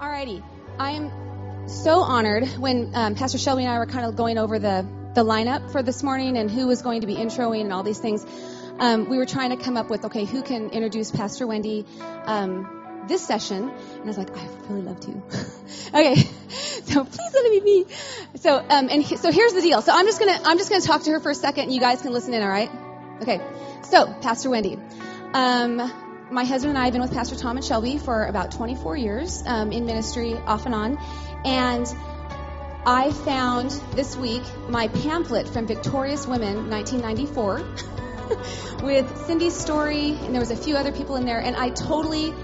Alrighty. I am so honored when um, Pastor Shelby and I were kind of going over the, the lineup for this morning and who was going to be introing and all these things. Um, we were trying to come up with, okay, who can introduce Pastor Wendy um, this session? And I was like, I really love to. okay, so please let it be me. So, um, and he, so here's the deal. So I'm just gonna I'm just gonna talk to her for a second, and you guys can listen in. All right? Okay. So, Pastor Wendy. Um, my husband and I have been with Pastor Tom and Shelby for about 24 years um, in ministry, off and on. And I found this week my pamphlet from Victorious Women, 1994, with Cindy's story, and there was a few other people in there. And I totally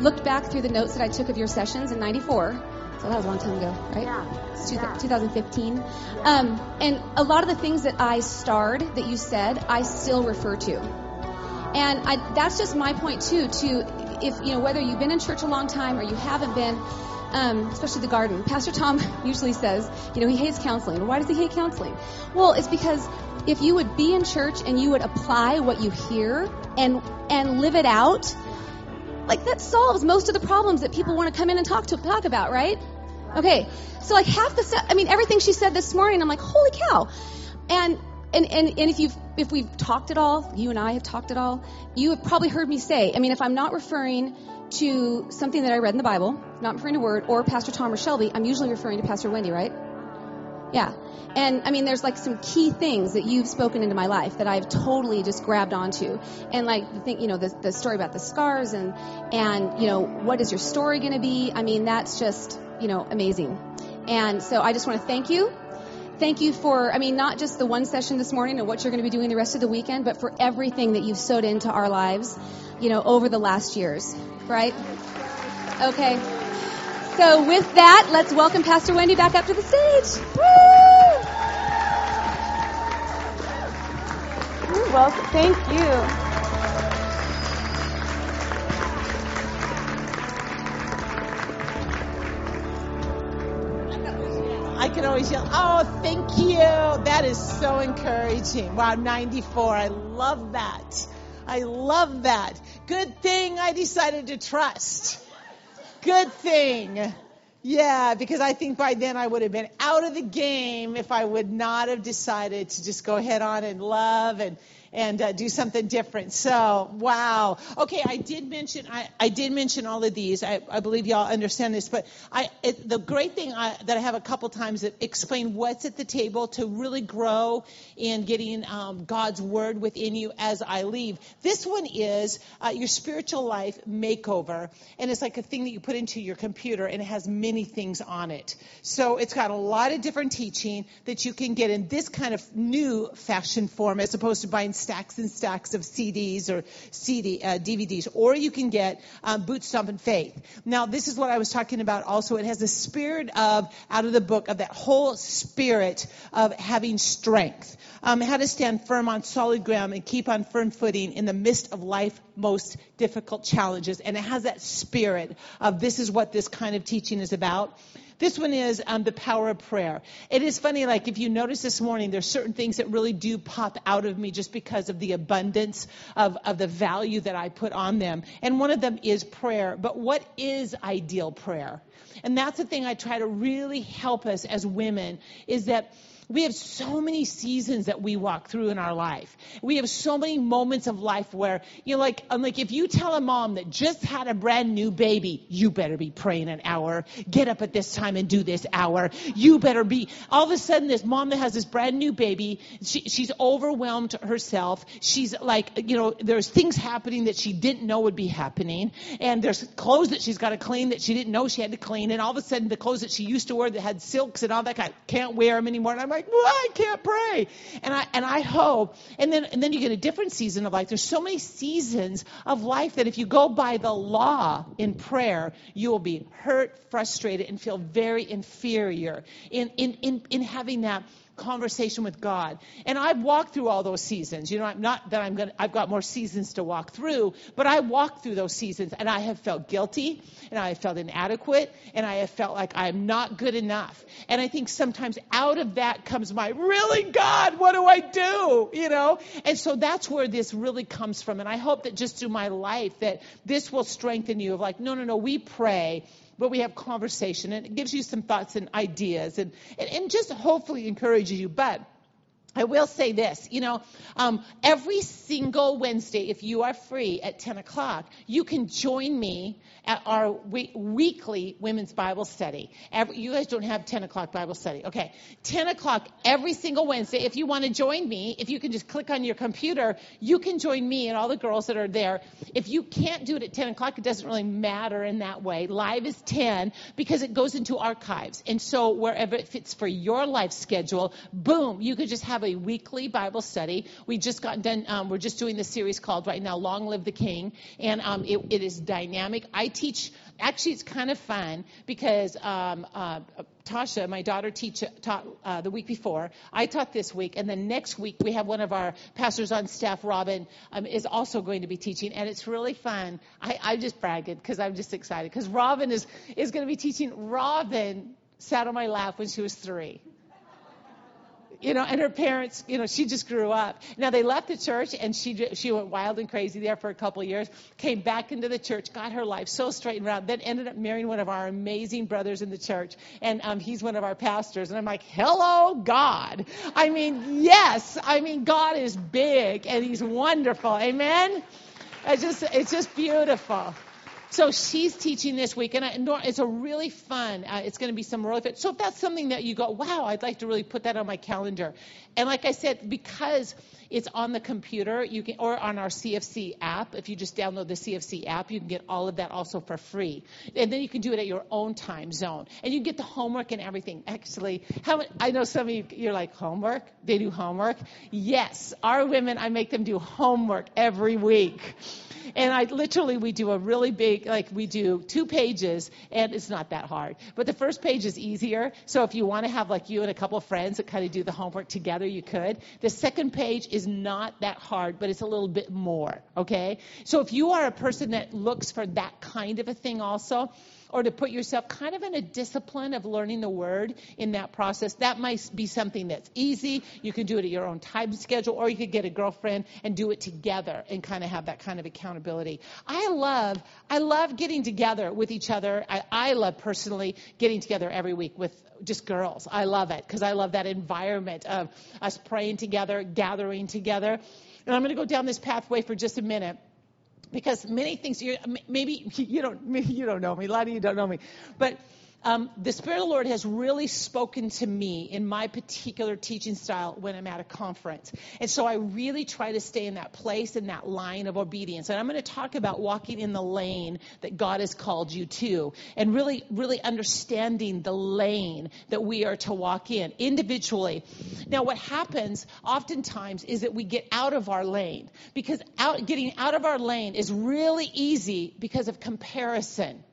looked back through the notes that I took of your sessions in 94. So that was a long time ago, right? Yeah. It's two, yeah. 2015. Um, and a lot of the things that I starred that you said, I still refer to. And I, that's just my point too. To if you know whether you've been in church a long time or you haven't been, um, especially the garden. Pastor Tom usually says, you know, he hates counseling. Why does he hate counseling? Well, it's because if you would be in church and you would apply what you hear and and live it out, like that solves most of the problems that people want to come in and talk to talk about, right? Okay, so like half the, I mean, everything she said this morning, I'm like, holy cow, and and, and, and if you've if we've talked at all, you and I have talked at all, you have probably heard me say, I mean, if I'm not referring to something that I read in the Bible, not referring to Word or Pastor Tom or Shelby, I'm usually referring to Pastor Wendy, right? Yeah. And I mean, there's like some key things that you've spoken into my life that I've totally just grabbed onto. And like the thing, you know, the, the story about the scars and, and, you know, what is your story going to be? I mean, that's just, you know, amazing. And so I just want to thank you thank you for, I mean, not just the one session this morning and what you're going to be doing the rest of the weekend, but for everything that you've sowed into our lives, you know, over the last years, right? Okay. So with that, let's welcome Pastor Wendy back up to the stage. Woo! You're. Thank you. Can always yell, oh, thank you. That is so encouraging. Wow, 94. I love that. I love that. Good thing I decided to trust. Good thing. Yeah, because I think by then I would have been out of the game if I would not have decided to just go head on and love and and uh, do something different. So, wow. Okay, I did mention I, I did mention all of these. I, I believe y'all understand this, but I it, the great thing I, that I have a couple times that explain what's at the table to really grow in getting um, God's word within you as I leave. This one is uh, your spiritual life makeover, and it's like a thing that you put into your computer, and it has many things on it. So it's got a lot of different teaching that you can get in this kind of new fashion form, as opposed to buying stacks and stacks of CDs or CD uh, DVDs, or you can get um, Boot Stomp and Faith. Now, this is what I was talking about. Also, it has the spirit of out of the book of that whole spirit of having strength, um, how to stand firm on solid ground and keep on firm footing in the midst of life most difficult challenges. And it has that spirit of this is what this kind of teaching is about. This one is um, the power of prayer. It is funny, like if you notice this morning, there's certain things that really do pop out of me just because of the abundance of, of the value that I put on them. And one of them is prayer. But what is ideal prayer? And that's the thing I try to really help us as women is that we have so many seasons that we walk through in our life. We have so many moments of life where, you know, like, I'm like, if you tell a mom that just had a brand new baby, you better be praying an hour. Get up at this time and do this hour. You better be, all of a sudden, this mom that has this brand new baby, she, she's overwhelmed herself. She's like, you know, there's things happening that she didn't know would be happening. And there's clothes that she's got to clean that she didn't know she had to clean. And all of a sudden, the clothes that she used to wear that had silks and all that kind, can't wear them anymore. And I'm like, well, I can't pray. And I and I hope. And then and then you get a different season of life. There's so many seasons of life that if you go by the law in prayer, you will be hurt, frustrated, and feel very inferior in in in, in having that conversation with God. And I've walked through all those seasons. You know, I'm not that I'm going to, I've got more seasons to walk through, but I walked through those seasons and I have felt guilty and I have felt inadequate and I have felt like I'm not good enough. And I think sometimes out of that comes my, really God, what do I do? You know? And so that's where this really comes from. And I hope that just through my life that this will strengthen you of like, no, no, no, we pray where we have conversation and it gives you some thoughts and ideas and, and, and just hopefully encourages you. But I will say this, you know, um, every single Wednesday, if you are free at 10 o'clock, you can join me at our we- weekly women's Bible study. Every, you guys don't have 10 o'clock Bible study. Okay. 10 o'clock every single Wednesday. If you want to join me, if you can just click on your computer, you can join me and all the girls that are there. If you can't do it at 10 o'clock, it doesn't really matter in that way. Live is 10 because it goes into archives. And so wherever it fits for your life schedule, boom, you could just have have a weekly Bible study. We just got done. Um, we're just doing this series called right now "Long Live the King," and um, it, it is dynamic. I teach. Actually, it's kind of fun because um, uh, Tasha, my daughter, teach, taught uh, the week before. I taught this week, and then next week we have one of our pastors on staff, Robin, um, is also going to be teaching, and it's really fun. I, I'm just bragging because I'm just excited because Robin is is going to be teaching. Robin sat on my lap when she was three you know, and her parents, you know, she just grew up. Now they left the church and she she went wild and crazy there for a couple of years. Came back into the church, got her life so straightened around. Then ended up marrying one of our amazing brothers in the church, and um, he's one of our pastors. And I'm like, hello, God. I mean, yes, I mean, God is big and He's wonderful. Amen. It's just it's just beautiful. So she's teaching this week, and, I, it's a really fun. Uh, it's going to be some really fun. So if that's something that you go, wow, I'd like to really put that on my calendar. And like I said, because it's on the computer, you can, or on our CFC app. If you just download the CFC app, you can get all of that also for free. And then you can do it at your own time zone, and you get the homework and everything. Actually, how I know some of you, you're like homework. They do homework. Yes, our women, I make them do homework every week. And I literally, we do a really big, like we do two pages, and it's not that hard. But the first page is easier. So if you want to have like you and a couple of friends that kind of do the homework together, you could. The second page is not that hard, but it's a little bit more. Okay. So if you are a person that looks for that kind of a thing also, or to put yourself kind of in a discipline of learning the word in that process. That might be something that's easy. You can do it at your own time schedule, or you could get a girlfriend and do it together and kind of have that kind of accountability. I love, I love getting together with each other. I, I love personally getting together every week with just girls. I love it because I love that environment of us praying together, gathering together. And I'm going to go down this pathway for just a minute because many things you maybe you don't maybe you don't know me a lot of you don't know me but um, the Spirit of the Lord has really spoken to me in my particular teaching style when I'm at a conference. And so I really try to stay in that place, in that line of obedience. And I'm going to talk about walking in the lane that God has called you to and really, really understanding the lane that we are to walk in individually. Now, what happens oftentimes is that we get out of our lane because out, getting out of our lane is really easy because of comparison.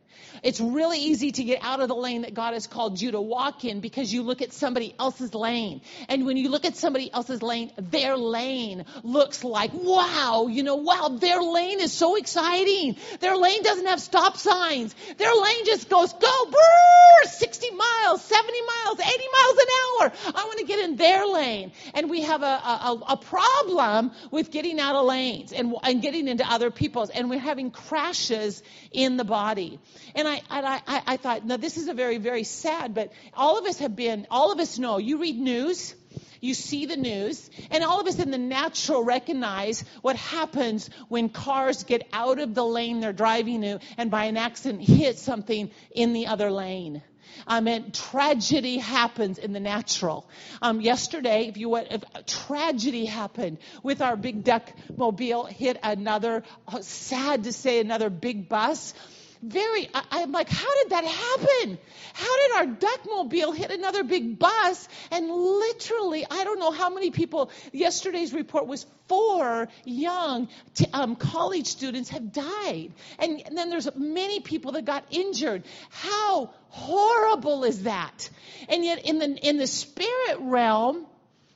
It's really easy to get out of the lane that God has called you to walk in because you look at somebody else's lane. And when you look at somebody else's lane, their lane looks like, wow, you know, wow, their lane is so exciting. Their lane doesn't have stop signs. Their lane just goes, go, brrr, 60 miles, 70 miles, 80 miles an hour. I want to get in their lane. And we have a, a, a problem with getting out of lanes and, and getting into other people's. And we're having crashes in the body. And I, and I, I, thought, now this is a very, very sad, but all of us have been, all of us know, you read news, you see the news, and all of us in the natural recognize what happens when cars get out of the lane they're driving to and by an accident hit something in the other lane. I mean, tragedy happens in the natural. Um, yesterday, if you if a tragedy happened with our big duck mobile hit another, sad to say, another big bus very, I, am like, how did that happen? How did our duckmobile hit another big bus? And literally, I don't know how many people, yesterday's report was four young t- um, college students have died. And, and then there's many people that got injured. How horrible is that? And yet in the, in the spirit realm,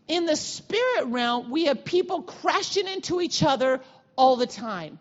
in the spirit realm, we have people crashing into each other all the time.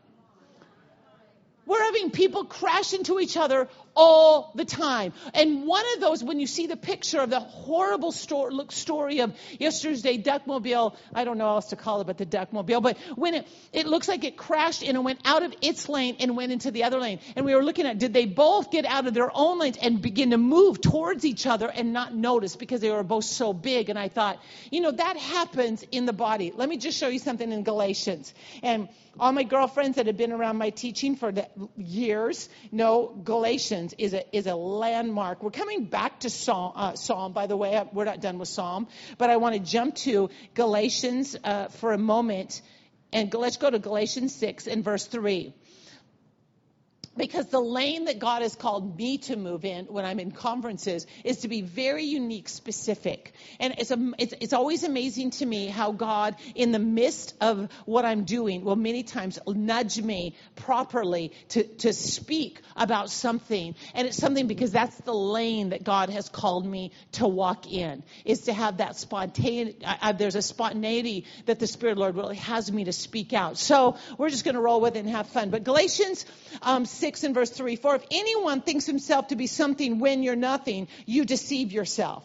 We're having people crash into each other all the time. And one of those, when you see the picture of the horrible story, of yesterday's duckmobile, I don't know else to call it but the duckmobile, but when it, it looks like it crashed and it went out of its lane and went into the other lane. And we were looking at, did they both get out of their own lanes and begin to move towards each other and not notice because they were both so big? And I thought, you know, that happens in the body. Let me just show you something in Galatians. And all my girlfriends that have been around my teaching for years know Galatians is a, is a landmark. We're coming back to Psalm, uh, Psalm, by the way. We're not done with Psalm, but I want to jump to Galatians uh, for a moment. And let's go to Galatians 6 and verse 3 because the lane that God has called me to move in when I'm in conferences is to be very unique, specific. And it's, a, it's, it's, always amazing to me how God, in the midst of what I'm doing, will many times nudge me properly to, to speak about something. And it's something because that's the lane that God has called me to walk in, is to have that spontaneity. there's a spontaneity that the Spirit of the Lord really has me to speak out. So we're just going to roll with it and have fun. But Galatians um, 6 and verse 3 For if anyone thinks himself to be something when you're nothing, you deceive yourself.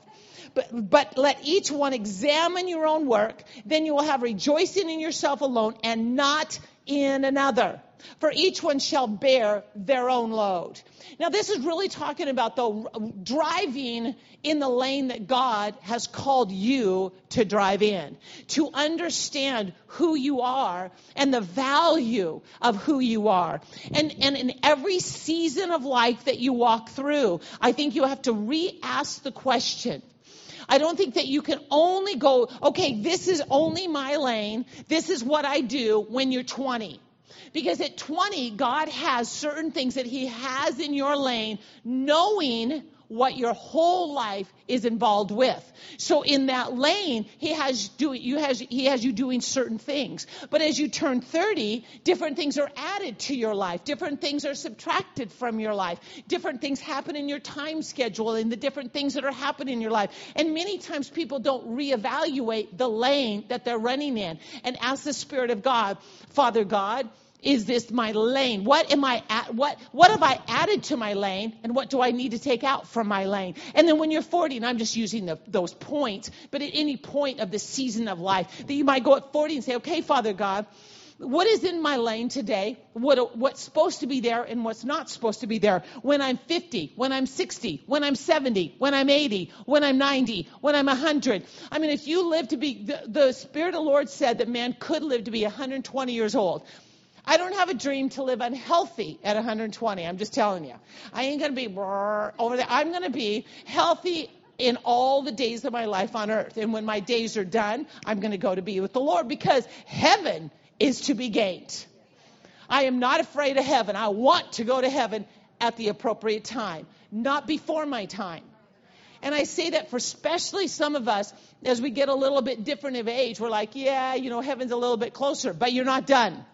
But, but let each one examine your own work, then you will have rejoicing in yourself alone and not in another. For each one shall bear their own load. Now, this is really talking about the driving in the lane that God has called you to drive in, to understand who you are and the value of who you are. And, and in every season of life that you walk through, I think you have to re ask the question I don't think that you can only go, okay, this is only my lane. This is what I do when you're 20. Because at 20, God has certain things that He has in your lane, knowing what your whole life is involved with. So in that lane, he has doing you has he has you doing certain things. But as you turn 30, different things are added to your life. Different things are subtracted from your life. Different things happen in your time schedule and the different things that are happening in your life. And many times people don't reevaluate the lane that they're running in and ask the spirit of God, Father God, is this my lane? What am I at? What, what have I added to my lane? And what do I need to take out from my lane? And then when you're 40, and I'm just using the, those points, but at any point of the season of life, that you might go at 40 and say, okay, Father God, what is in my lane today? What, what's supposed to be there and what's not supposed to be there? When I'm 50, when I'm 60, when I'm 70, when I'm 80, when I'm 90, when I'm 100. I mean, if you live to be, the, the Spirit of the Lord said that man could live to be 120 years old. I don't have a dream to live unhealthy at 120. I'm just telling you. I ain't going to be over there. I'm going to be healthy in all the days of my life on earth. And when my days are done, I'm going to go to be with the Lord because heaven is to be gained. I am not afraid of heaven. I want to go to heaven at the appropriate time, not before my time. And I say that for especially some of us, as we get a little bit different of age, we're like, yeah, you know, heaven's a little bit closer, but you're not done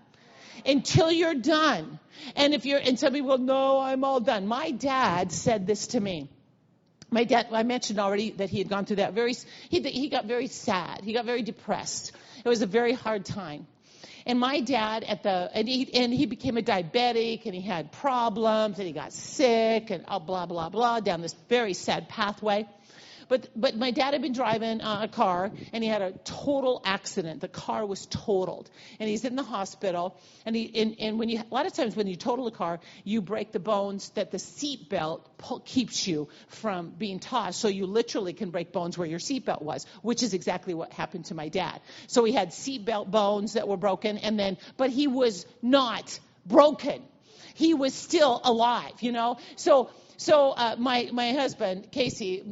until you're done. And if you're, and some people no, I'm all done. My dad said this to me. My dad, I mentioned already that he had gone through that very, he, he got very sad. He got very depressed. It was a very hard time. And my dad at the and he and he became a diabetic and he had problems and he got sick and oh, blah blah blah down this very sad pathway. But but my dad had been driving uh, a car and he had a total accident. The car was totaled, and he's in the hospital. And he and, and when you a lot of times when you total a car, you break the bones that the seat belt keeps you from being tossed. So you literally can break bones where your seatbelt was, which is exactly what happened to my dad. So he had seatbelt bones that were broken, and then but he was not broken. He was still alive, you know. So so uh, my my husband Casey,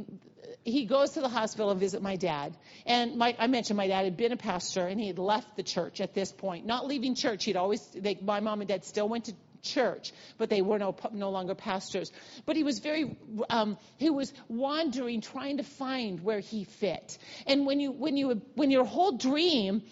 he goes to the hospital and visit my dad. And my, I mentioned my dad had been a pastor and he had left the church at this point. Not leaving church, he'd always, they, my mom and dad still went to church, but they were no, no longer pastors. But he was very, um, he was wandering, trying to find where he fit. And when you, when you, when your whole dream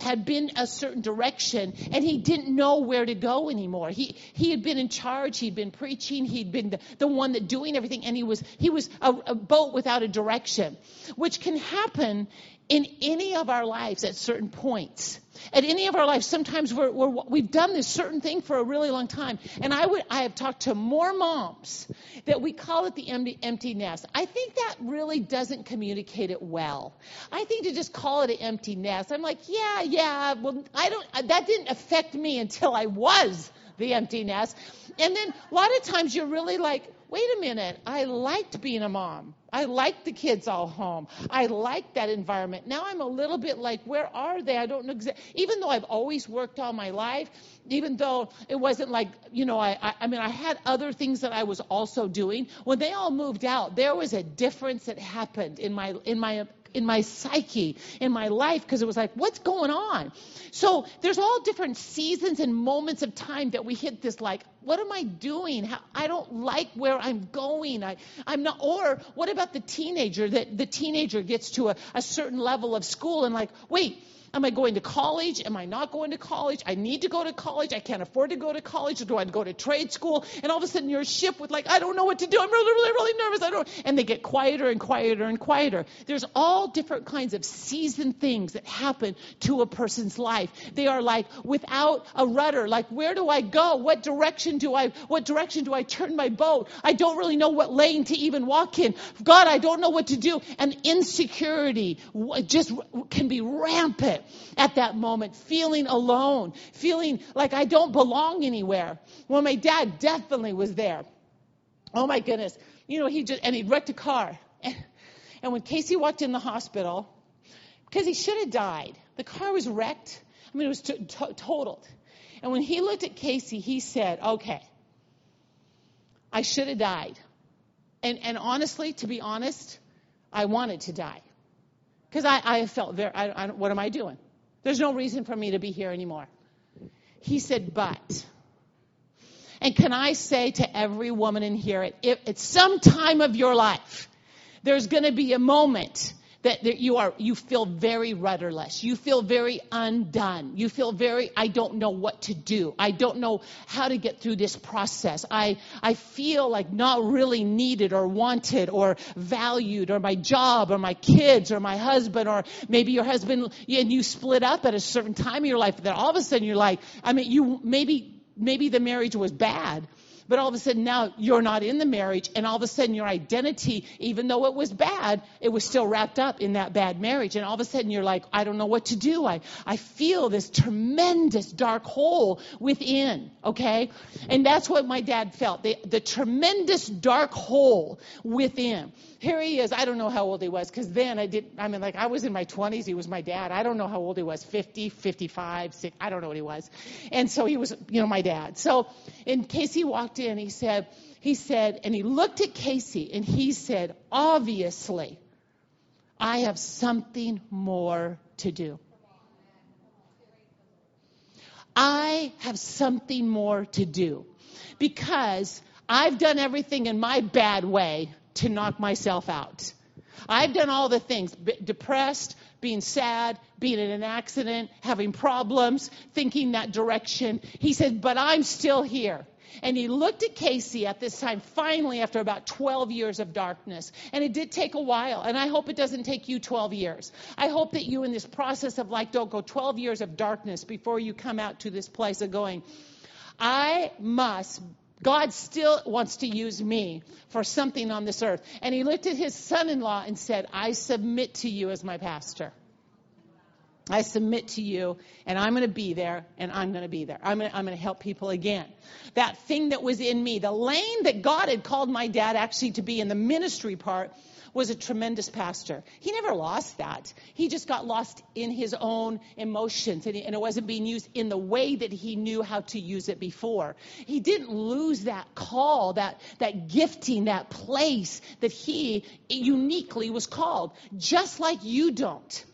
had been a certain direction, and he didn't know where to go anymore. He, he had been in charge. He'd been preaching. He'd been the, the one that doing everything, and he was, he was a, a boat without a direction, which can happen in any of our lives at certain points. At any of our lives, sometimes we're, we're, we've done this certain thing for a really long time. And I would, I have talked to more moms that we call it the empty, empty nest. I think that really doesn't communicate it well. I think to just call it an empty nest, I'm like, yeah, yeah, well, I don't, that didn't affect me until I was the empty nest. And then a lot of times you're really like, wait a minute, I liked being a mom. I liked the kids all home. I liked that environment. Now I'm a little bit like, where are they? I don't know exactly. Even though I've always worked all my life, even though it wasn't like, you know, I, I, I mean, I had other things that I was also doing. When they all moved out, there was a difference that happened in my, in my in my psyche, in my life, because it was like, what's going on? So there's all different seasons and moments of time that we hit this like, what am I doing? How, I don't like where I'm going. I, I'm not. Or what about the teenager that the teenager gets to a, a certain level of school and like, wait, Am I going to college? Am I not going to college? I need to go to college. I can't afford to go to college. Or do I go to trade school? And all of a sudden you're a ship with like, I don't know what to do. I'm really, really, really nervous. I don't. And they get quieter and quieter and quieter. There's all different kinds of season things that happen to a person's life. They are like without a rudder. Like, where do I go? What direction do I, what direction do I turn my boat? I don't really know what lane to even walk in. God, I don't know what to do. And insecurity just can be rampant at that moment, feeling alone, feeling like I don't belong anywhere. Well, my dad definitely was there. Oh my goodness. You know, he just, and he wrecked a car. And, and when Casey walked in the hospital, because he should have died, the car was wrecked. I mean, it was t- t- totaled. And when he looked at Casey, he said, okay, I should have died. And, and honestly, to be honest, I wanted to die. Because I, I felt very, I, I, what am I doing? There's no reason for me to be here anymore. He said, but. And can I say to every woman in here, if at some time of your life, there's going to be a moment that, you are you feel very rudderless. You feel very undone. You feel very i don't know what to do. I don't know how to get through this process. I i feel like not really needed or wanted or valued or my job or my kids or my husband or maybe your husband and you split up at a certain time in your life that all of a sudden you're like i mean you maybe maybe the marriage was bad but all of a sudden now you're not in the marriage, and all of a sudden your identity, even though it was bad, it was still wrapped up in that bad marriage. And all of a sudden you're like, I don't know what to do. I, I feel this tremendous dark hole within, okay? And that's what my dad felt the, the tremendous dark hole within. Here he is. I don't know how old he was because then I did, I mean, like I was in my 20s. He was my dad. I don't know how old he was 50, 55, 60, I don't know what he was. And so he was, you know, my dad. So in case he walked walked in, he said, he said, and he looked at Casey and he said, obviously, I have something more to do. I have something more to do because I've done everything in my bad way to knock myself out. I've done all the things depressed, being sad, being in an accident, having problems, thinking that direction. He said, But I'm still here. And he looked at Casey at this time, finally, after about 12 years of darkness. And it did take a while. And I hope it doesn't take you 12 years. I hope that you, in this process of like, don't go 12 years of darkness before you come out to this place of going, I must God still wants to use me for something on this earth. And he looked at his son in law and said, I submit to you as my pastor. I submit to you, and I'm going to be there, and I'm going to be there. I'm going to, I'm going to help people again. That thing that was in me, the lane that God had called my dad actually to be in the ministry part, was a tremendous pastor. He never lost that. He just got lost in his own emotions, and, he, and it wasn't being used in the way that he knew how to use it before. He didn't lose that call, that, that gifting, that place that he uniquely was called, just like you don't.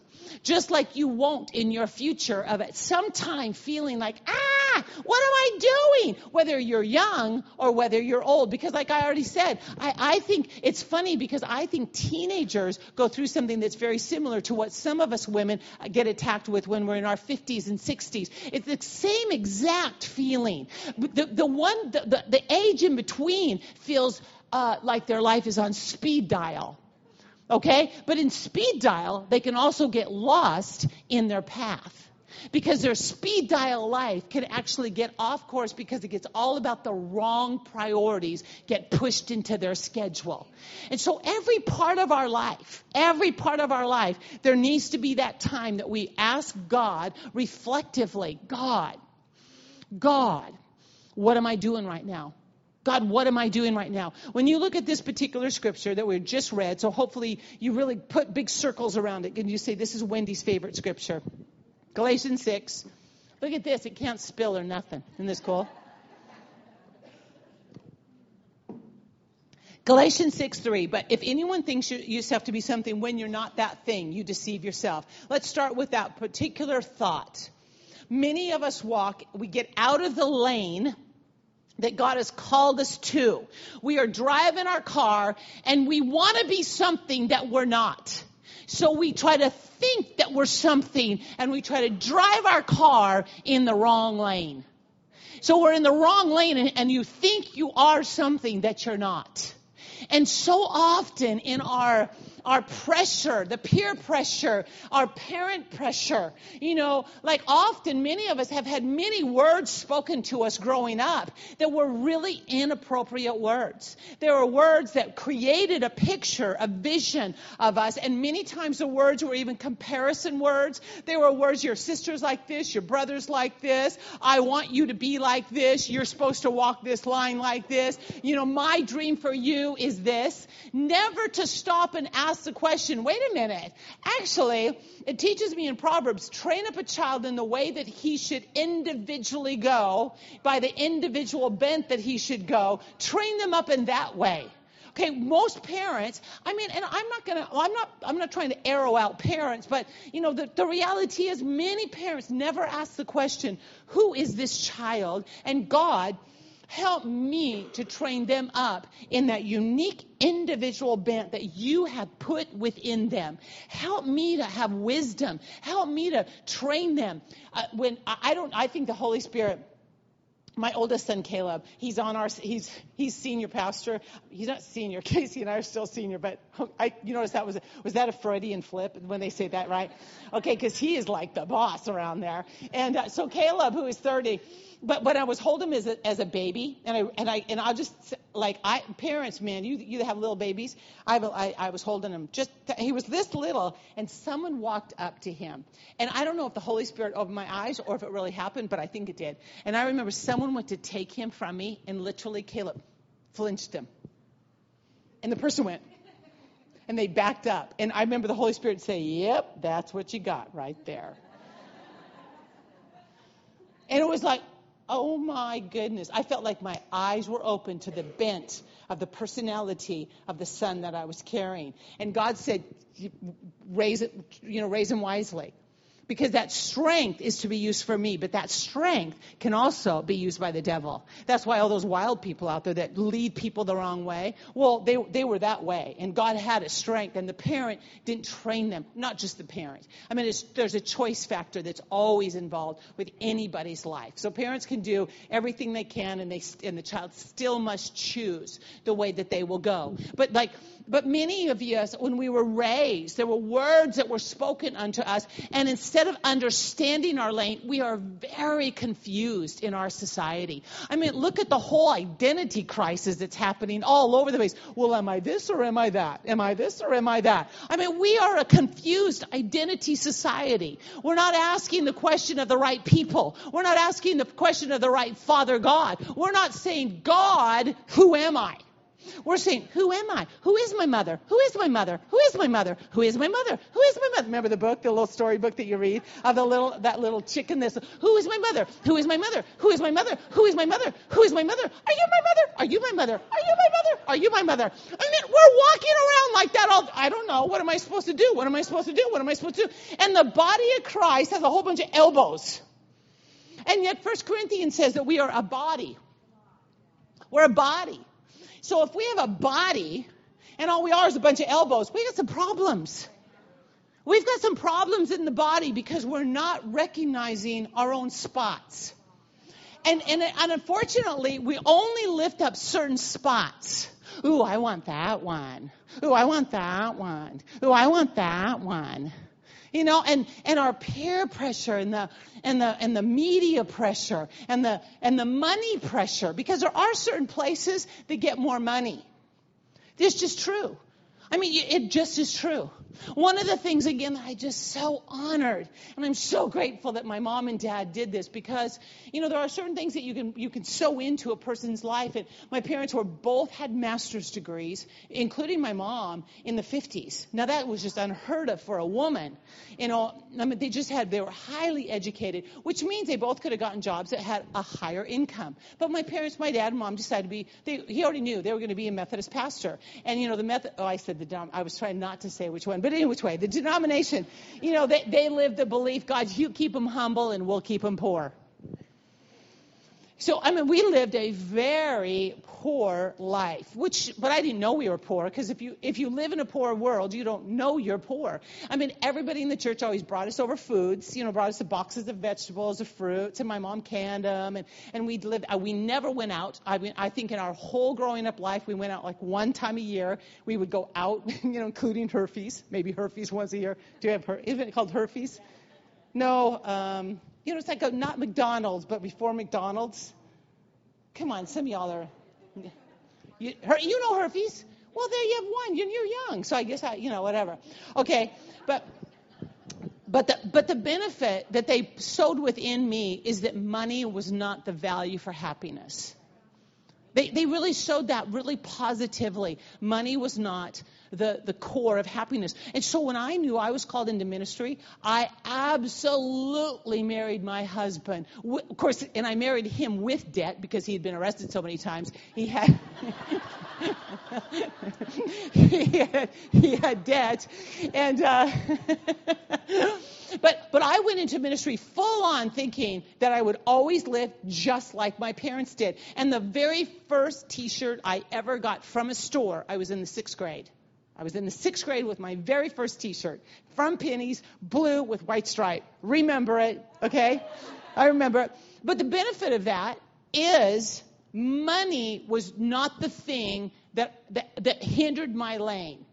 Just like you won't in your future of at some time feeling like, ah, what am I doing? Whether you're young or whether you're old. Because like I already said, I, I think it's funny because I think teenagers go through something that's very similar to what some of us women get attacked with when we're in our 50s and 60s. It's the same exact feeling. The, the one, the, the, the age in between feels uh, like their life is on speed dial Okay? But in speed dial, they can also get lost in their path. Because their speed dial life can actually get off course because it gets all about the wrong priorities get pushed into their schedule. And so every part of our life, every part of our life, there needs to be that time that we ask God reflectively, God, God, what am I doing right now? God, what am I doing right now? When you look at this particular scripture that we just read, so hopefully you really put big circles around it and you say, this is Wendy's favorite scripture. Galatians 6. Look at this. It can't spill or nothing. Isn't this cool? Galatians 6 3. But if anyone thinks you yourself to be something when you're not that thing, you deceive yourself. Let's start with that particular thought. Many of us walk, we get out of the lane that God has called us to. We are driving our car and we want to be something that we're not. So we try to think that we're something and we try to drive our car in the wrong lane. So we're in the wrong lane and, and you think you are something that you're not. And so often in our our pressure, the peer pressure, our parent pressure. You know, like often many of us have had many words spoken to us growing up that were really inappropriate words. There were words that created a picture, a vision of us, and many times the words were even comparison words. There were words, your sister's like this, your brother's like this, I want you to be like this, you're supposed to walk this line like this, you know, my dream for you is this. Never to stop and ask ask the question wait a minute. Actually, it teaches me in Proverbs train up a child in the way that he should individually go, by the individual bent that he should go. Train them up in that way. Okay, most parents, I mean, and I'm not gonna, I'm not, I'm not trying to arrow out parents, but you know, the, the reality is many parents never ask the question, who is this child? And God Help me to train them up in that unique individual bent that you have put within them. Help me to have wisdom. Help me to train them. Uh, when I don't, I think the Holy Spirit my oldest son Caleb, he's on our he's he's senior pastor. He's not senior. Casey and I are still senior, but I you notice that was was that a Freudian slip when they say that, right? Okay, because he is like the boss around there. And uh, so Caleb, who is 30, but when I was holding him as a, as a baby, and I and I and I just like I parents, man, you you have little babies. I I, I was holding him just he was this little, and someone walked up to him, and I don't know if the Holy Spirit opened my eyes or if it really happened, but I think it did. And I remember someone went to take him from me, and literally Caleb flinched him, and the person went. And they backed up. And I remember the Holy Spirit say, Yep, that's what you got right there. And it was like, Oh my goodness. I felt like my eyes were open to the bent of the personality of the son that I was carrying. And God said, raise it, you know, raise him wisely because that strength is to be used for me, but that strength can also be used by the devil. That's why all those wild people out there that lead people the wrong way, well, they, they were that way, and God had a strength, and the parent didn't train them, not just the parent. I mean, there's a choice factor that's always involved with anybody's life. So parents can do everything they can, and, they, and the child still must choose the way that they will go. But like, but many of us, when we were raised, there were words that were spoken unto us, and instead of understanding our lane, we are very confused in our society. I mean, look at the whole identity crisis that's happening all over the place. Well, am I this or am I that? Am I this or am I that? I mean, we are a confused identity society. We're not asking the question of the right people. We're not asking the question of the right Father God. We're not saying, God, who am I? We're saying, Who am I? Who is my mother? Who is my mother? Who is my mother? Who is my mother? Who is my mother? Remember the book, the little story book that you read of the little that little chicken this who is my mother? Who is my mother? Who is my mother? Who is my mother? Who is my mother? Are you my mother? Are you my mother? Are you my mother? Are you my mother? I mean, we're walking around like that all I don't know. What am I supposed to do? What am I supposed to do? What am I supposed to do? And the body of Christ has a whole bunch of elbows. And yet First Corinthians says that we are a body. We're a body. So if we have a body and all we are is a bunch of elbows, we got some problems. We've got some problems in the body because we're not recognizing our own spots. and, and, and unfortunately, we only lift up certain spots. Ooh, I want that one. Ooh, I want that one. Ooh, I want that one. You know, and, and our peer pressure and the, and the, and the media pressure and the, and the money pressure, because there are certain places that get more money. It's just true. I mean, it just is true. One of the things, again, that I just so honored, and I'm so grateful that my mom and dad did this because, you know, there are certain things that you can you can sow into a person's life. And my parents were both had master's degrees, including my mom in the 50s. Now that was just unheard of for a woman. You know, I mean, they just had they were highly educated, which means they both could have gotten jobs that had a higher income. But my parents, my dad and mom, decided to be. They, he already knew they were going to be a Methodist pastor, and you know the method. Oh, I said the dumb, I was trying not to say which one, but in which way? The denomination, you know, they, they live the belief, God, you keep them humble and we'll keep them poor. So, I mean, we lived a very poor life, which, but I didn't know we were poor because if you, if you live in a poor world, you don't know you're poor. I mean, everybody in the church always brought us over foods, you know, brought us the boxes of vegetables, of fruits, and my mom canned them, and, and we'd live, uh, we never went out. I mean, I think in our whole growing up life, we went out like one time a year. We would go out, you know, including Herfy's, maybe Herfy's once a year. Do you have, Her- isn't it called Herfy's? No, um, you know, it's like a, not McDonald's, but before McDonald's. Come on, some of y'all are. You, her, you know Herfy's? Well, there you have one. You're, you're young, so I guess I, you know, whatever. Okay, but but the, but the benefit that they sowed within me is that money was not the value for happiness. They, they really showed that really positively. Money was not the, the core of happiness. And so when I knew I was called into ministry, I absolutely married my husband. Of course, and I married him with debt because he had been arrested so many times. He had, he, had he had debt. And, uh, but, but I went into ministry full on thinking that I would always live just like my parents did. And the very first t shirt I ever got from a store, I was in the sixth grade. I was in the sixth grade with my very first t shirt from Penney's, blue with white stripe. Remember it, okay? I remember it. But the benefit of that is money was not the thing that, that, that hindered my lane.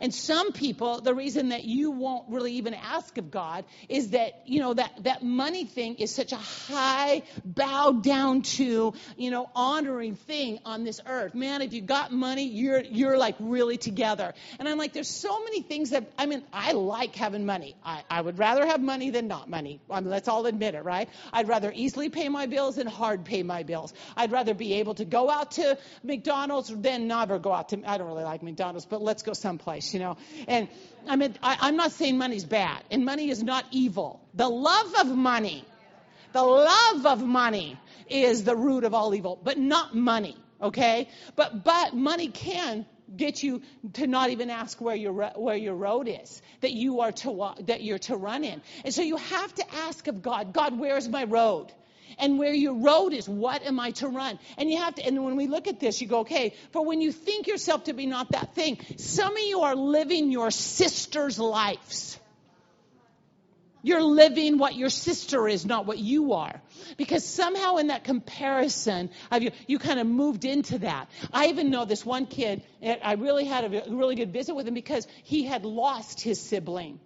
And some people, the reason that you won't really even ask of God is that, you know, that, that money thing is such a high, bowed down to, you know, honoring thing on this earth. Man, if you got money, you're, you're like really together. And I'm like, there's so many things that, I mean, I like having money. I, I would rather have money than not money. I mean, let's all admit it, right? I'd rather easily pay my bills than hard pay my bills. I'd rather be able to go out to McDonald's than never go out to, I don't really like McDonald's, but let's go someplace you know. And I mean, I, I'm not saying money's bad, and money is not evil. The love of money, the love of money is the root of all evil, but not money, okay? But but money can get you to not even ask where your where your road is that you are to walk, that you're to run in. And so you have to ask of God, God, where's my road? And where your road is. What am I to run? And you have to, and when we look at this, you go, okay, for when you think yourself to be not that thing, some of you are living your sister's lives. You're living what your sister is, not what you are. Because somehow in that comparison of you, you kind of moved into that. I even know this one kid, I really had a really good visit with him because he had lost his sibling.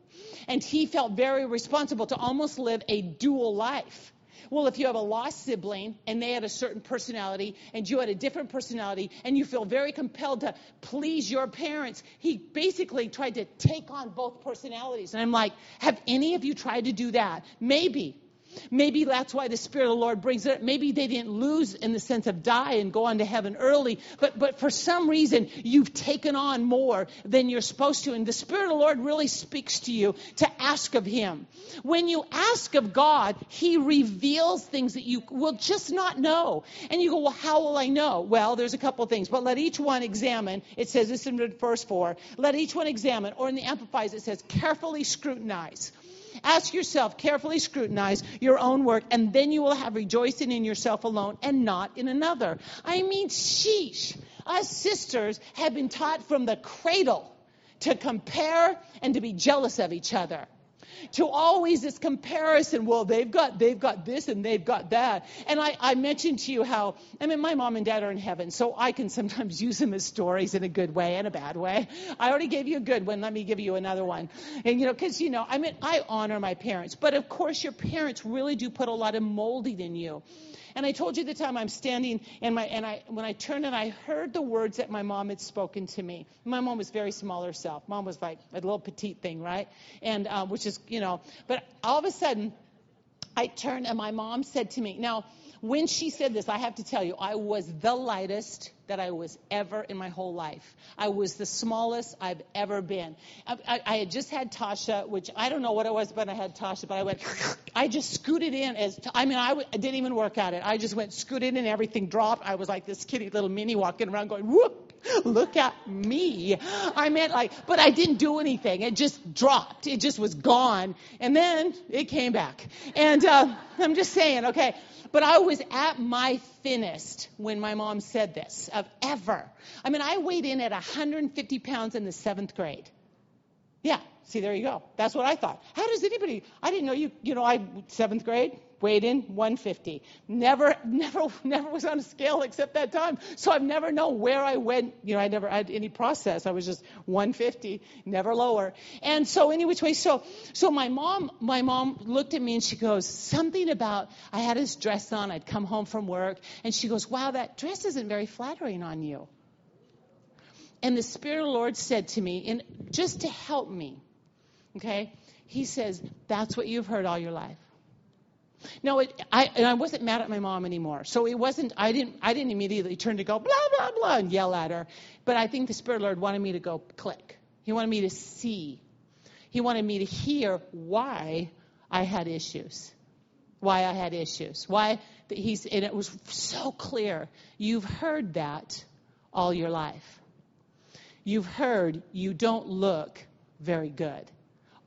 And he felt very responsible to almost live a dual life. Well, if you have a lost sibling and they had a certain personality and you had a different personality and you feel very compelled to please your parents, he basically tried to take on both personalities. And I'm like, have any of you tried to do that? Maybe. Maybe that's why the Spirit of the Lord brings it. Maybe they didn't lose in the sense of die and go on to heaven early, but, but for some reason you've taken on more than you're supposed to. And the Spirit of the Lord really speaks to you to ask of Him. When you ask of God, He reveals things that you will just not know. And you go, well, how will I know? Well, there's a couple things, but let each one examine. It says this in verse 4. Let each one examine, or in the Amplified it says carefully scrutinize. Ask yourself, carefully scrutinize your own work, and then you will have rejoicing in yourself alone and not in another. I mean, sheesh. Us sisters have been taught from the cradle to compare and to be jealous of each other. To always this comparison. Well, they've got they've got this and they've got that. And I, I mentioned to you how I mean my mom and dad are in heaven, so I can sometimes use them as stories in a good way and a bad way. I already gave you a good one. Let me give you another one. And you know, because you know, I mean, I honor my parents, but of course, your parents really do put a lot of molding in you. And I told you the time I'm standing and my and I when I turned and I heard the words that my mom had spoken to me. My mom was very small herself. Mom was like a little petite thing, right? And uh, which is you know, but all of a sudden I turned and my mom said to me, now when she said this, I have to tell you, I was the lightest that I was ever in my whole life. I was the smallest I've ever been. I, I, I had just had Tasha, which I don't know what it was, but I had Tasha, but I went, I just scooted in as, I mean, I w- I didn't even work at it. I just went scooted in, and everything dropped. I was like this kitty little mini walking around going, whoop, look at me. I meant like, but I didn't do anything. It just dropped. It just was gone. And then it came back. And uh, I'm just saying, okay. But I was at my thinnest when my mom said this of ever. I mean, I weighed in at 150 pounds in the seventh grade. Yeah, see, there you go. That's what I thought. How does anybody? I didn't know you. You know, I seventh grade weighed in 150. Never, never, never was on a scale except that time. So I've never known where I went. You know, I never had any process. I was just 150, never lower. And so any which way. So, so my mom, my mom looked at me and she goes, something about I had this dress on. I'd come home from work, and she goes, "Wow, that dress isn't very flattering on you." And the Spirit of the Lord said to me, and just to help me, okay, He says, That's what you've heard all your life. No, it, I, and I wasn't mad at my mom anymore. So it wasn't, I didn't, I didn't immediately turn to go blah, blah, blah and yell at her. But I think the Spirit Lord wanted me to go click. He wanted me to see. He wanted me to hear why I had issues. Why I had issues. Why he's, and it was so clear. You've heard that all your life you've heard you don't look very good.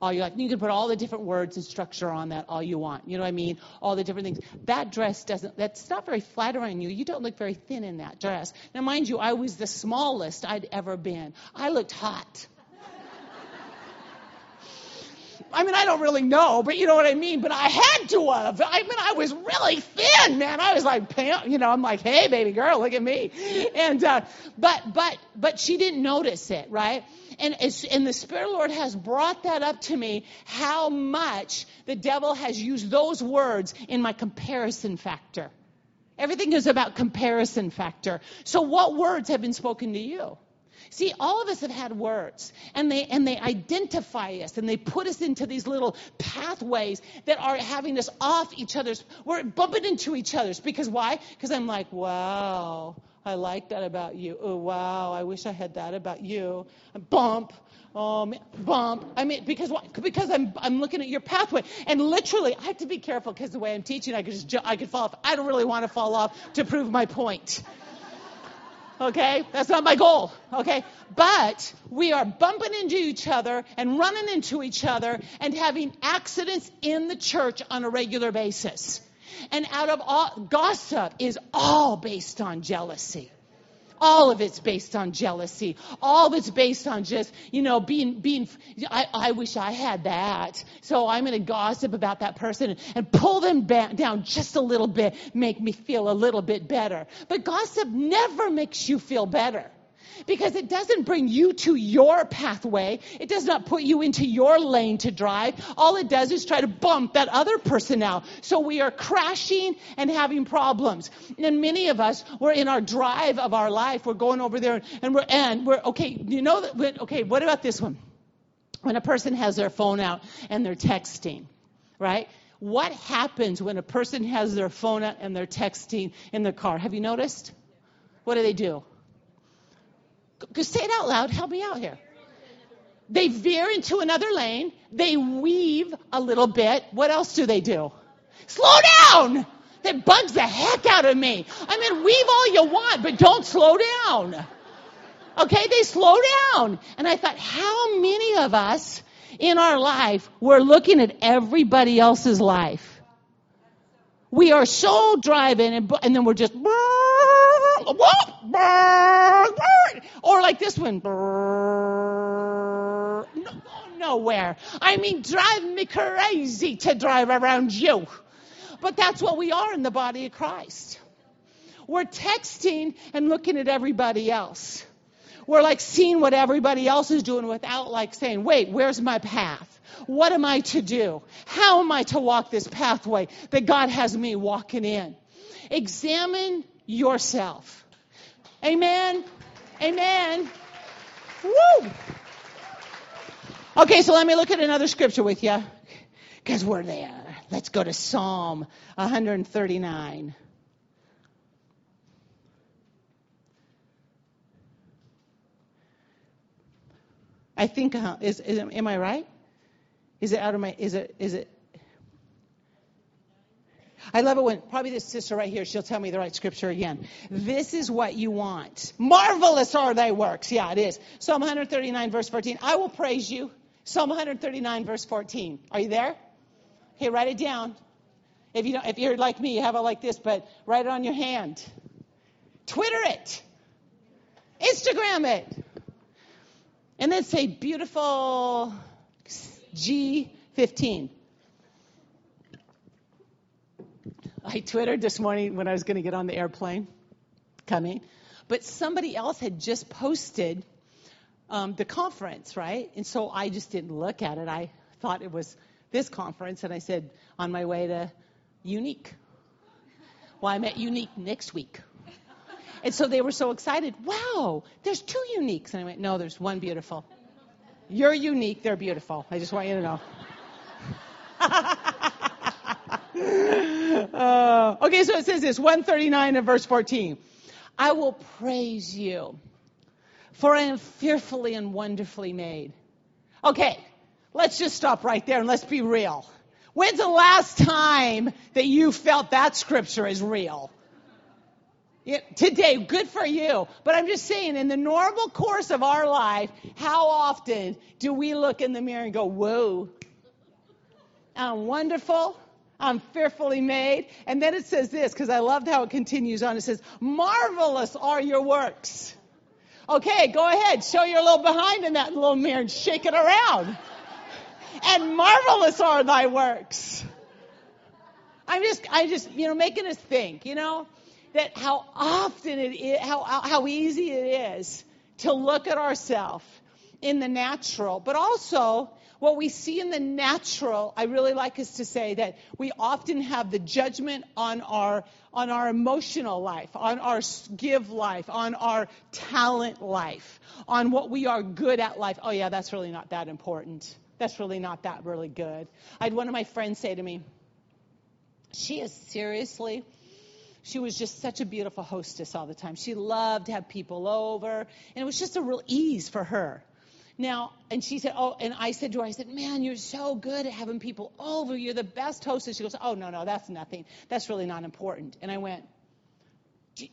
All you like, you can put all the different words and structure on that all you want. You know what I mean? All the different things. That dress doesn't. That's not very flattering you. You don't look very thin in that dress. Now, mind you, I was the smallest I'd ever been. I looked hot. I mean, I don't really know, but you know what I mean. But I had to have. I mean, I was really thin, man. I was like, you know, I'm like, hey, baby girl, look at me. And uh, but but but she didn't notice it, right? And and the Spirit of the Lord has brought that up to me. How much the devil has used those words in my comparison factor. Everything is about comparison factor. So, what words have been spoken to you? See, all of us have had words, and they and they identify us, and they put us into these little pathways that are having us off each other's. We're bumping into each other's because why? Because I'm like, wow, I like that about you. Oh wow, I wish I had that about you. Bump. Um, bump. I mean, because because I'm I'm looking at your pathway, and literally, I have to be careful because the way I'm teaching, I could just I could fall off. I don't really want to fall off to prove my point. Okay? That's not my goal. Okay? But we are bumping into each other and running into each other and having accidents in the church on a regular basis. And out of all, gossip is all based on jealousy. All of it's based on jealousy. All of it's based on just, you know, being, being, I, I wish I had that. So I'm going to gossip about that person and pull them back down just a little bit, make me feel a little bit better. But gossip never makes you feel better because it doesn't bring you to your pathway. It does not put you into your lane to drive. All it does is try to bump that other person out. So we are crashing and having problems. And many of us, we're in our drive of our life. We're going over there and we're, and we're, okay, you know okay, what about this one? When a person has their phone out and they're texting, right? What happens when a person has their phone out and they're texting in the car? Have you noticed? What do they do? Say it out loud. Help me out here. They veer into another lane. They weave a little bit. What else do they do? Slow down! That bugs the heck out of me. I mean, weave all you want, but don't slow down. Okay, they slow down. And I thought, how many of us in our life, we're looking at everybody else's life? We are so driving, and, and then we're just or like this one. no, nowhere. I mean, drive me crazy to drive around you. But that's what we are in the body of Christ. We're texting and looking at everybody else. We're like seeing what everybody else is doing without like saying, wait, where's my path? What am I to do? How am I to walk this pathway that God has me walking in? Examine yourself. Amen. Amen. Woo! Okay, so let me look at another scripture with you because we're there. Let's go to Psalm 139. I think, uh, is, is, am I right? Is it out of my, is it, is it? I love it when probably this sister right here, she'll tell me the right scripture again. This is what you want. Marvelous are thy works. Yeah, it is. Psalm 139, verse 14. I will praise you. Psalm 139, verse 14. Are you there? Okay, write it down. If, you don't, if you're like me, you have it like this, but write it on your hand. Twitter it. Instagram it. And then say beautiful G15. I twittered this morning when I was going to get on the airplane coming, but somebody else had just posted um, the conference, right? And so I just didn't look at it. I thought it was this conference, and I said, on my way to Unique. Well, I'm at Unique next week. And so they were so excited. Wow, there's two uniques. And I went, no, there's one beautiful. You're unique, they're beautiful. I just want you to know. uh, okay, so it says this 139 and verse 14. I will praise you, for I am fearfully and wonderfully made. Okay, let's just stop right there and let's be real. When's the last time that you felt that scripture is real? Yeah, today, good for you. But I'm just saying, in the normal course of our life, how often do we look in the mirror and go, whoa, I'm wonderful. I'm fearfully made. And then it says this, because I loved how it continues on. It says, marvelous are your works. Okay, go ahead. Show your little behind in that little mirror and shake it around. and marvelous are thy works. I'm just, I just, you know, making us think, you know that how often it is, how, how easy it is to look at ourselves in the natural, but also what we see in the natural, I really like us to say that we often have the judgment on our on our emotional life, on our give life, on our talent life, on what we are good at life. Oh yeah, that's really not that important. That's really not that really good. I had one of my friends say to me, she is seriously she was just such a beautiful hostess all the time. She loved to have people over, and it was just a real ease for her. Now, and she said, Oh, and I said to her, I said, Man, you're so good at having people over. You're the best hostess. She goes, Oh, no, no, that's nothing. That's really not important. And I went, Do,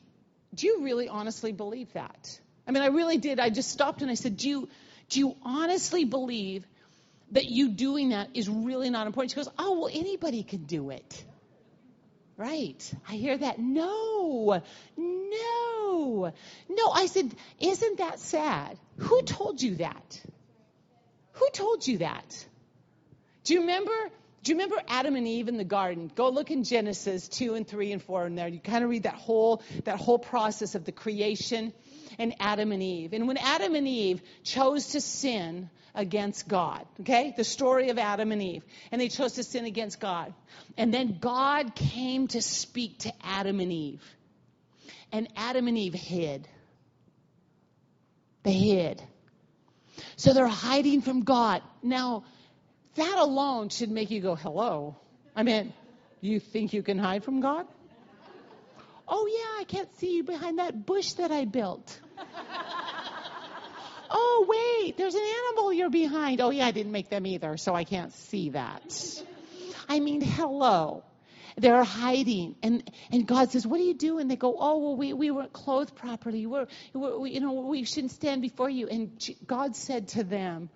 do you really honestly believe that? I mean, I really did. I just stopped and I said, Do you, do you honestly believe that you doing that is really not important? She goes, Oh, well, anybody can do it. Right. I hear that. No, no, no. I said, Isn't that sad? Who told you that? Who told you that? Do you remember? Do you remember Adam and Eve in the garden? Go look in Genesis 2 and 3 and 4 in there. You kind of read that whole that whole process of the creation and Adam and Eve. And when Adam and Eve chose to sin against God, okay? The story of Adam and Eve. And they chose to sin against God. And then God came to speak to Adam and Eve. And Adam and Eve hid. They hid. So they're hiding from God. Now, that alone should make you go, hello. I mean, you think you can hide from God? Oh, yeah, I can't see you behind that bush that I built. wait, there's an animal you're behind. Oh, yeah, I didn't make them either, so I can't see that. I mean, hello. They're hiding. And, and God says, What are you doing? They go, Oh, well, we, we weren't clothed properly. We're, we, you know, we shouldn't stand before you. And God said to them,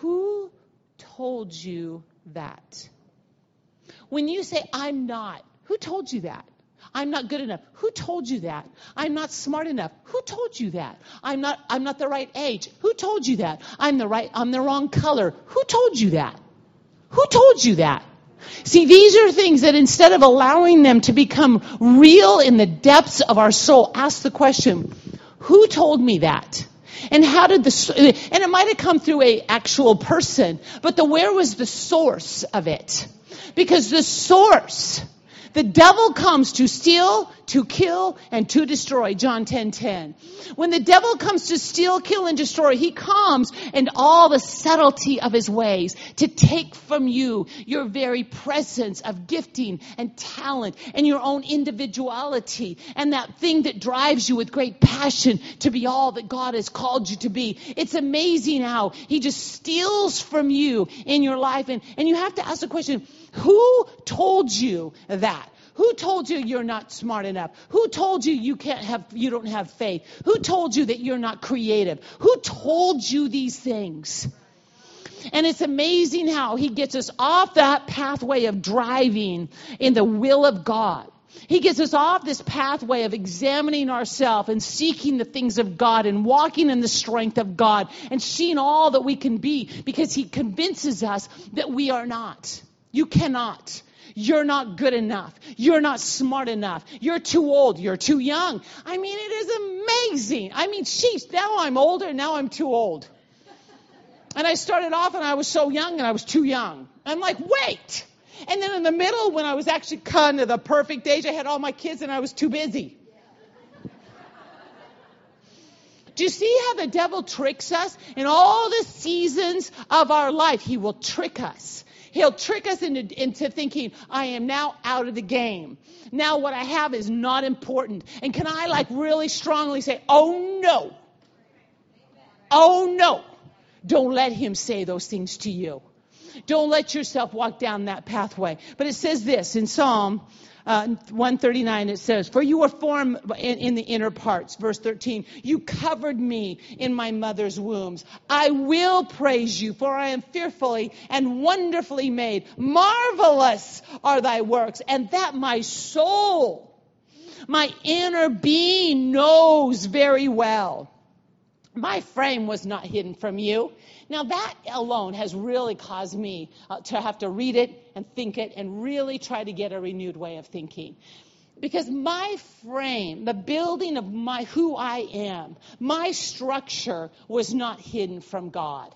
Who told you that? When you say, I'm not, who told you that? I'm not good enough. Who told you that? I'm not smart enough. Who told you that? I'm not I'm not the right age. Who told you that? I'm the right I'm the wrong color. Who told you that? Who told you that? See, these are things that instead of allowing them to become real in the depths of our soul, ask the question, who told me that? And how did the, and it might have come through a actual person, but the, where was the source of it? Because the source the devil comes to steal, to kill, and to destroy. John 10 10. When the devil comes to steal, kill, and destroy, he comes in all the subtlety of his ways to take from you your very presence of gifting and talent and your own individuality and that thing that drives you with great passion to be all that God has called you to be. It's amazing how he just steals from you in your life. And, and you have to ask the question, who told you that? Who told you you're not smart enough? Who told you you can't have, you don't have faith? Who told you that you're not creative? Who told you these things? And it's amazing how he gets us off that pathway of driving in the will of God. He gets us off this pathway of examining ourselves and seeking the things of God and walking in the strength of God and seeing all that we can be because he convinces us that we are not. You cannot. You're not good enough. You're not smart enough. You're too old. You're too young. I mean, it is amazing. I mean, sheesh, now I'm older. Now I'm too old. And I started off and I was so young and I was too young. I'm like, wait. And then in the middle, when I was actually kind of the perfect age, I had all my kids and I was too busy. Do you see how the devil tricks us? In all the seasons of our life, he will trick us. He'll trick us into, into thinking, I am now out of the game. Now what I have is not important. And can I like really strongly say, oh no. Oh no. Don't let him say those things to you. Don't let yourself walk down that pathway. But it says this in Psalm uh, 139 it says, For you were formed in, in, the inner parts. Verse 13, you covered me in my mother's wombs. I will praise you, for I am fearfully and wonderfully made. Marvelous are thy works, and that my soul, my inner being knows very well. My frame was not hidden from you. Now, that alone has really caused me uh, to have to read it and think it and really try to get a renewed way of thinking. Because my frame, the building of my who I am, my structure was not hidden from God.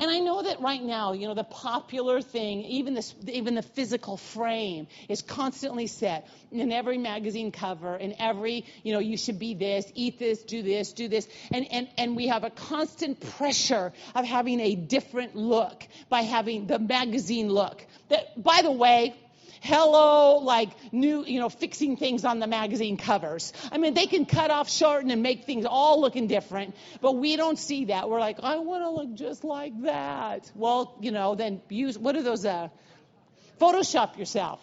And I know that right now, you know, the popular thing, even this, even the physical frame, is constantly set in every magazine cover, in every, you know, you should be this, eat this, do this, do this, and and and we have a constant pressure of having a different look by having the magazine look. That, by the way, hello, like new, you know, fixing things on the magazine covers. I mean, they can cut off, shorten, and make things all looking different, but we don't see that. We're like, I want to look just like that. Well, you know, then use, what are those, uh, Photoshop yourself.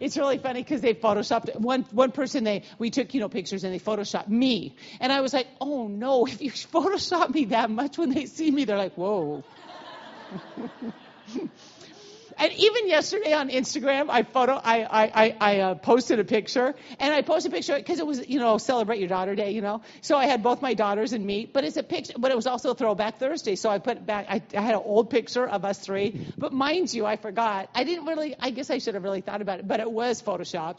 It's really funny because they photoshopped one one person. They we took you know pictures and they photoshopped me, and I was like, oh no! If you photoshop me that much, when they see me, they're like, whoa. And even yesterday on Instagram, I photo, I, I, I, I uh, posted a picture, and I posted a picture because it was, you know, celebrate your daughter day, you know. So I had both my daughters and me, but it's a picture, but it was also Throwback Thursday, so I put back, I, I had an old picture of us three, but mind you, I forgot. I didn't really, I guess I should have really thought about it, but it was photoshopped,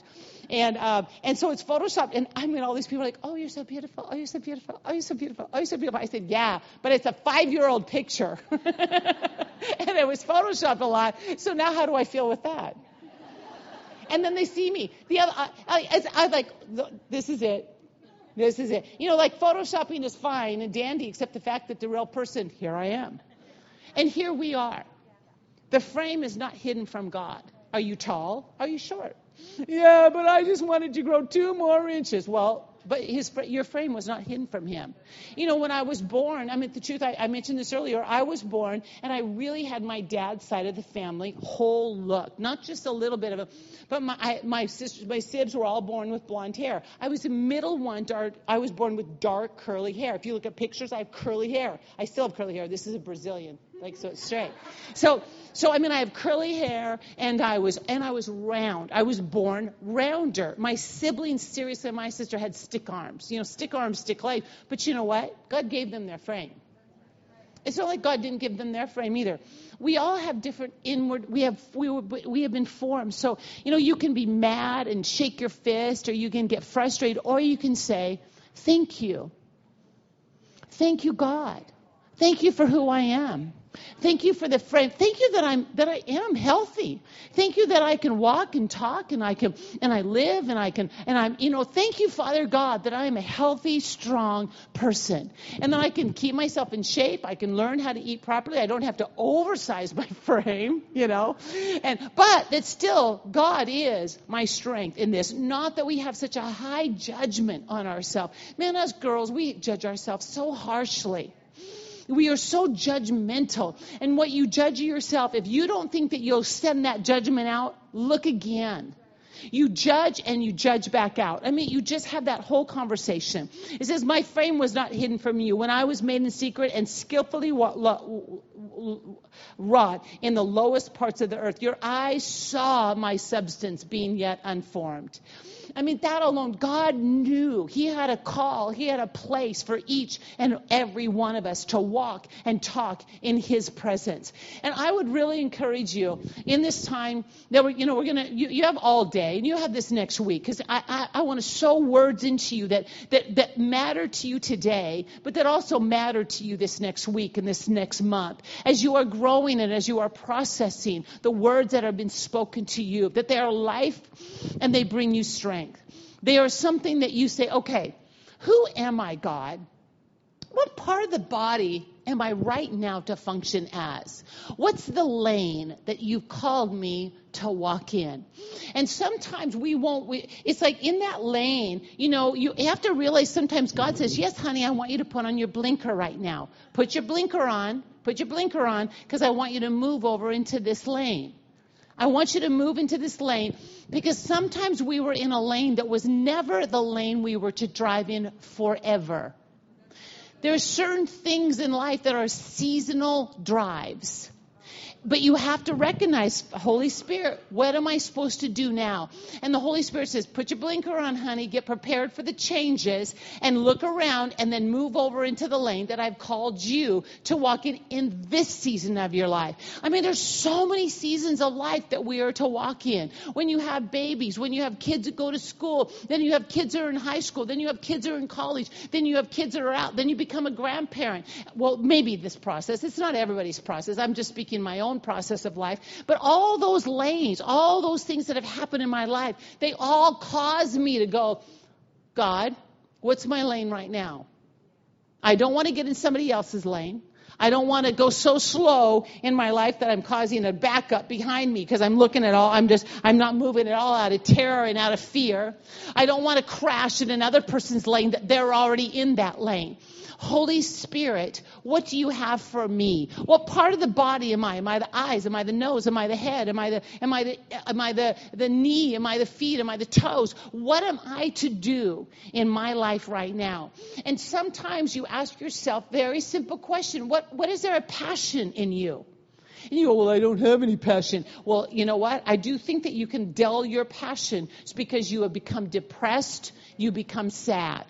and um, and so it's photoshopped, and I mean, all these people are like, oh, you're so beautiful, oh, you're so beautiful, oh, you're so beautiful, oh, you're so beautiful. I said, yeah, but it's a five-year-old picture, and it was photoshopped a lot. So now, how do I feel with that? And then they see me. The other, I, I, I like, this is it. This is it. You know, like photoshopping is fine and dandy, except the fact that the real person, here I am. And here we are. The frame is not hidden from God. Are you tall? Are you short? Yeah, but I just wanted to grow two more inches. Well, but his your frame was not hidden from him. You know, when I was born, I mean, the truth, I, I mentioned this earlier. I was born, and I really had my dad's side of the family whole look, not just a little bit of a, but my I, my sisters, my sibs were all born with blonde hair. I was the middle one. Dark, I was born with dark curly hair. If you look at pictures, I have curly hair. I still have curly hair. This is a Brazilian like so it's straight. So so I mean I have curly hair and I was and I was round. I was born rounder. My siblings, seriously, my sister had stick arms. You know, stick arms, stick life. But you know what? God gave them their frame. It's not like God didn't give them their frame either. We all have different inward. We have we were, we have been formed. So you know you can be mad and shake your fist, or you can get frustrated, or you can say, "Thank you, thank you, God, thank you for who I am." Thank you for the frame. Thank you that I'm that I am healthy. Thank you that I can walk and talk and I can and I live and I can and I'm you know thank you Father God that I am a healthy strong person and that I can keep myself in shape. I can learn how to eat properly. I don't have to oversize my frame, you know. And but that still God is my strength in this. Not that we have such a high judgment on ourselves. Man, us girls, we judge ourselves so harshly. We are so judgmental. And what you judge yourself, if you don't think that you'll send that judgment out, look again. You judge and you judge back out. I mean, you just have that whole conversation. It says, My frame was not hidden from you when I was made in secret and skillfully wrought in the lowest parts of the earth. Your eyes saw my substance being yet unformed. I mean, that alone, God knew He had a call, He had a place for each and every one of us to walk and talk in His presence. And I would really encourage you in this time that we're, you know, we're going to, you, you, have all day and you have this next week because I, I, I want to sow words into you that, that, that matter to you today, but that also matter to you this next week and this next month as you are growing and as you are processing the words that have been spoken to you, that they are life and they bring you strength strength. They are something that you say, okay, who am I, God? What part of the body am I right now to function as? What's the lane that you've called me to walk in? And sometimes we won't, we, it's like in that lane, you know, you have to realize sometimes God says, yes, honey, I want you to put on your blinker right now. Put your blinker on, put your blinker on, because I want you to move over into this lane. I want you to move into this lane because sometimes we were in a lane that was never the lane we were to drive in forever. There are certain things in life that are seasonal drives. But you have to recognize, Holy Spirit, what am I supposed to do now? And the Holy Spirit says, put your blinker on, honey, get prepared for the changes, and look around, and then move over into the lane that I've called you to walk in in this season of your life. I mean, there's so many seasons of life that we are to walk in. When you have babies, when you have kids that go to school, then you have kids that are in high school, then you have kids that are in college, then you have kids that are out, then you become a grandparent. Well, maybe this process. It's not everybody's process. I'm just speaking my own own process of life. But all those lanes, all those things that have happened in my life, they all cause me to go, God, what's my lane right now? I don't want to get in somebody else's lane. I don't want to go so slow in my life that I'm causing a backup behind me because I'm looking at all, I'm just, I'm not moving at all out of terror and out of fear. I don't want to crash in another person's lane that they're already in that lane. Holy Spirit, what do you have for me? What part of the body am I? Am I the eyes? Am I the nose? Am I the head? Am I the am I the am I the, the knee? Am I the feet? Am I the toes? What am I to do in my life right now? And sometimes you ask yourself very simple question. What what is there a passion in you? And you go, well, I don't have any passion. Well, you know what? I do think that you can dull your passion. It's because you have become depressed, you become sad.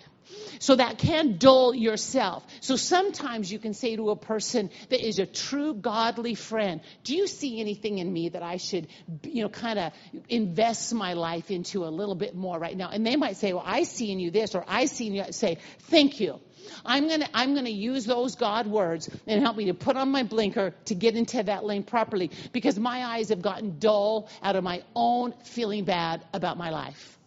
So that can dull yourself. So sometimes you can say to a person that is a true godly friend, do you see anything in me that I should, you know, kind of invest my life into a little bit more right now? And they might say, well, I see in you this, or I see in you, say, thank you. I'm going to I'm going to use those God words and help me to put on my blinker to get into that lane properly because my eyes have gotten dull out of my own feeling bad about my life.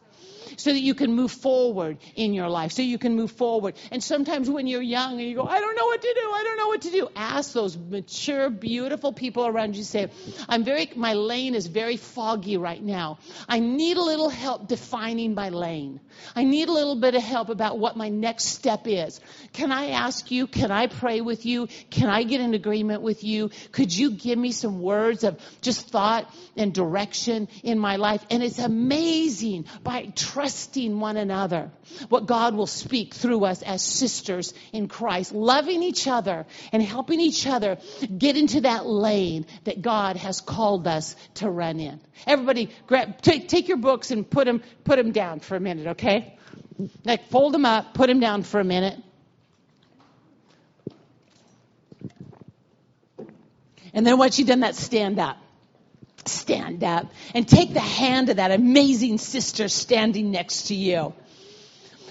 So that you can move forward in your life, so you can move forward. And sometimes when you're young and you go, I don't know what to do, I don't know what to do, ask those mature, beautiful people around you, say, I'm very, my lane is very foggy right now. I need a little help defining my lane. I need a little bit of help about what my next step is. Can I ask you? Can I pray with you? Can I get in agreement with you? Could you give me some words of just thought and direction in my life? And it's amazing by trusting one another what God will speak through us as sisters in Christ, loving each other and helping each other get into that lane that God has called us to run in. Everybody, grab, take, take your books and put them, put them down for a minute, okay? Like fold them up, put them down for a minute. And then once you've done that, stand up. Stand up and take the hand of that amazing sister standing next to you.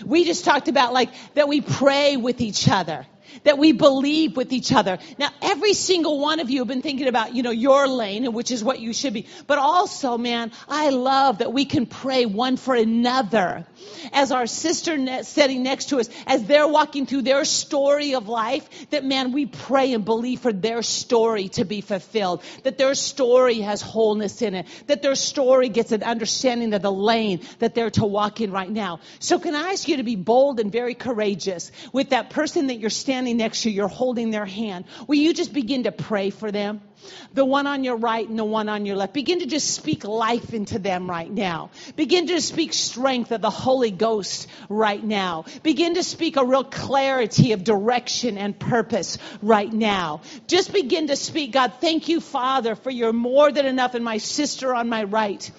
We just talked about like that we pray with each other that we believe with each other. Now, every single one of you have been thinking about, you know, your lane, which is what you should be. But also, man, I love that we can pray one for another. As our sister sitting next to us, as they're walking through their story of life, that man, we pray and believe for their story to be fulfilled. That their story has wholeness in it. That their story gets an understanding of the lane that they're to walk in right now. So can I ask you to be bold and very courageous with that person that you're standing standing next to you, you're holding their hand. Will you just begin to pray for them? The one on your right and the one on your left. Begin to just speak life into them right now. Begin to speak strength of the Holy Ghost right now. Begin to speak a real clarity of direction and purpose right now. Just begin to speak, God, thank you, Father, for your more than enough and my sister on my right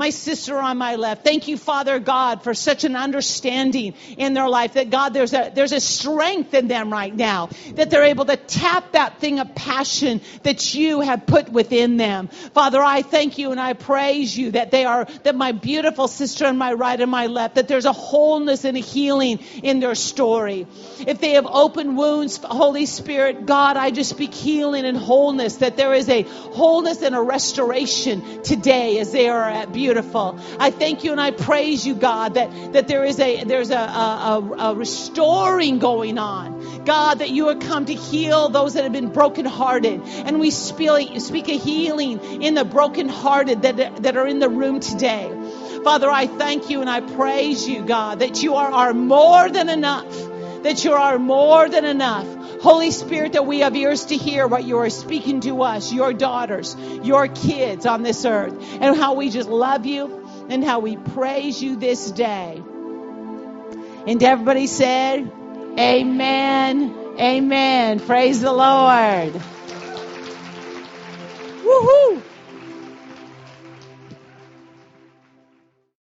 my sister on my left. Thank you, Father God, for such an understanding in their life that God, there's a, there's a strength in them right now that they're able to tap that thing of passion that you have put within them. Father, I thank you and I praise you that they are, that my beautiful sister on my right and my left, that there's a wholeness and a healing in their story. If they have open wounds, Holy Spirit, God, I just speak healing and wholeness, that there is a wholeness and a restoration today as they are at beautiful. I thank you and I praise you, God, that, that there is a there's a, a, a restoring going on. God, that you have come to heal those that have been brokenhearted. And we speak, a healing in the brokenhearted that, that are in the room today. Father, I thank you and I praise you, God, that you are our more than enough that you are more than enough. Holy Spirit, that we have ears to hear what you are speaking to us, your daughters, your kids on this earth, and how we just love you and how we praise you this day. And everybody said, Amen. Amen. Praise the Lord. Woohoo!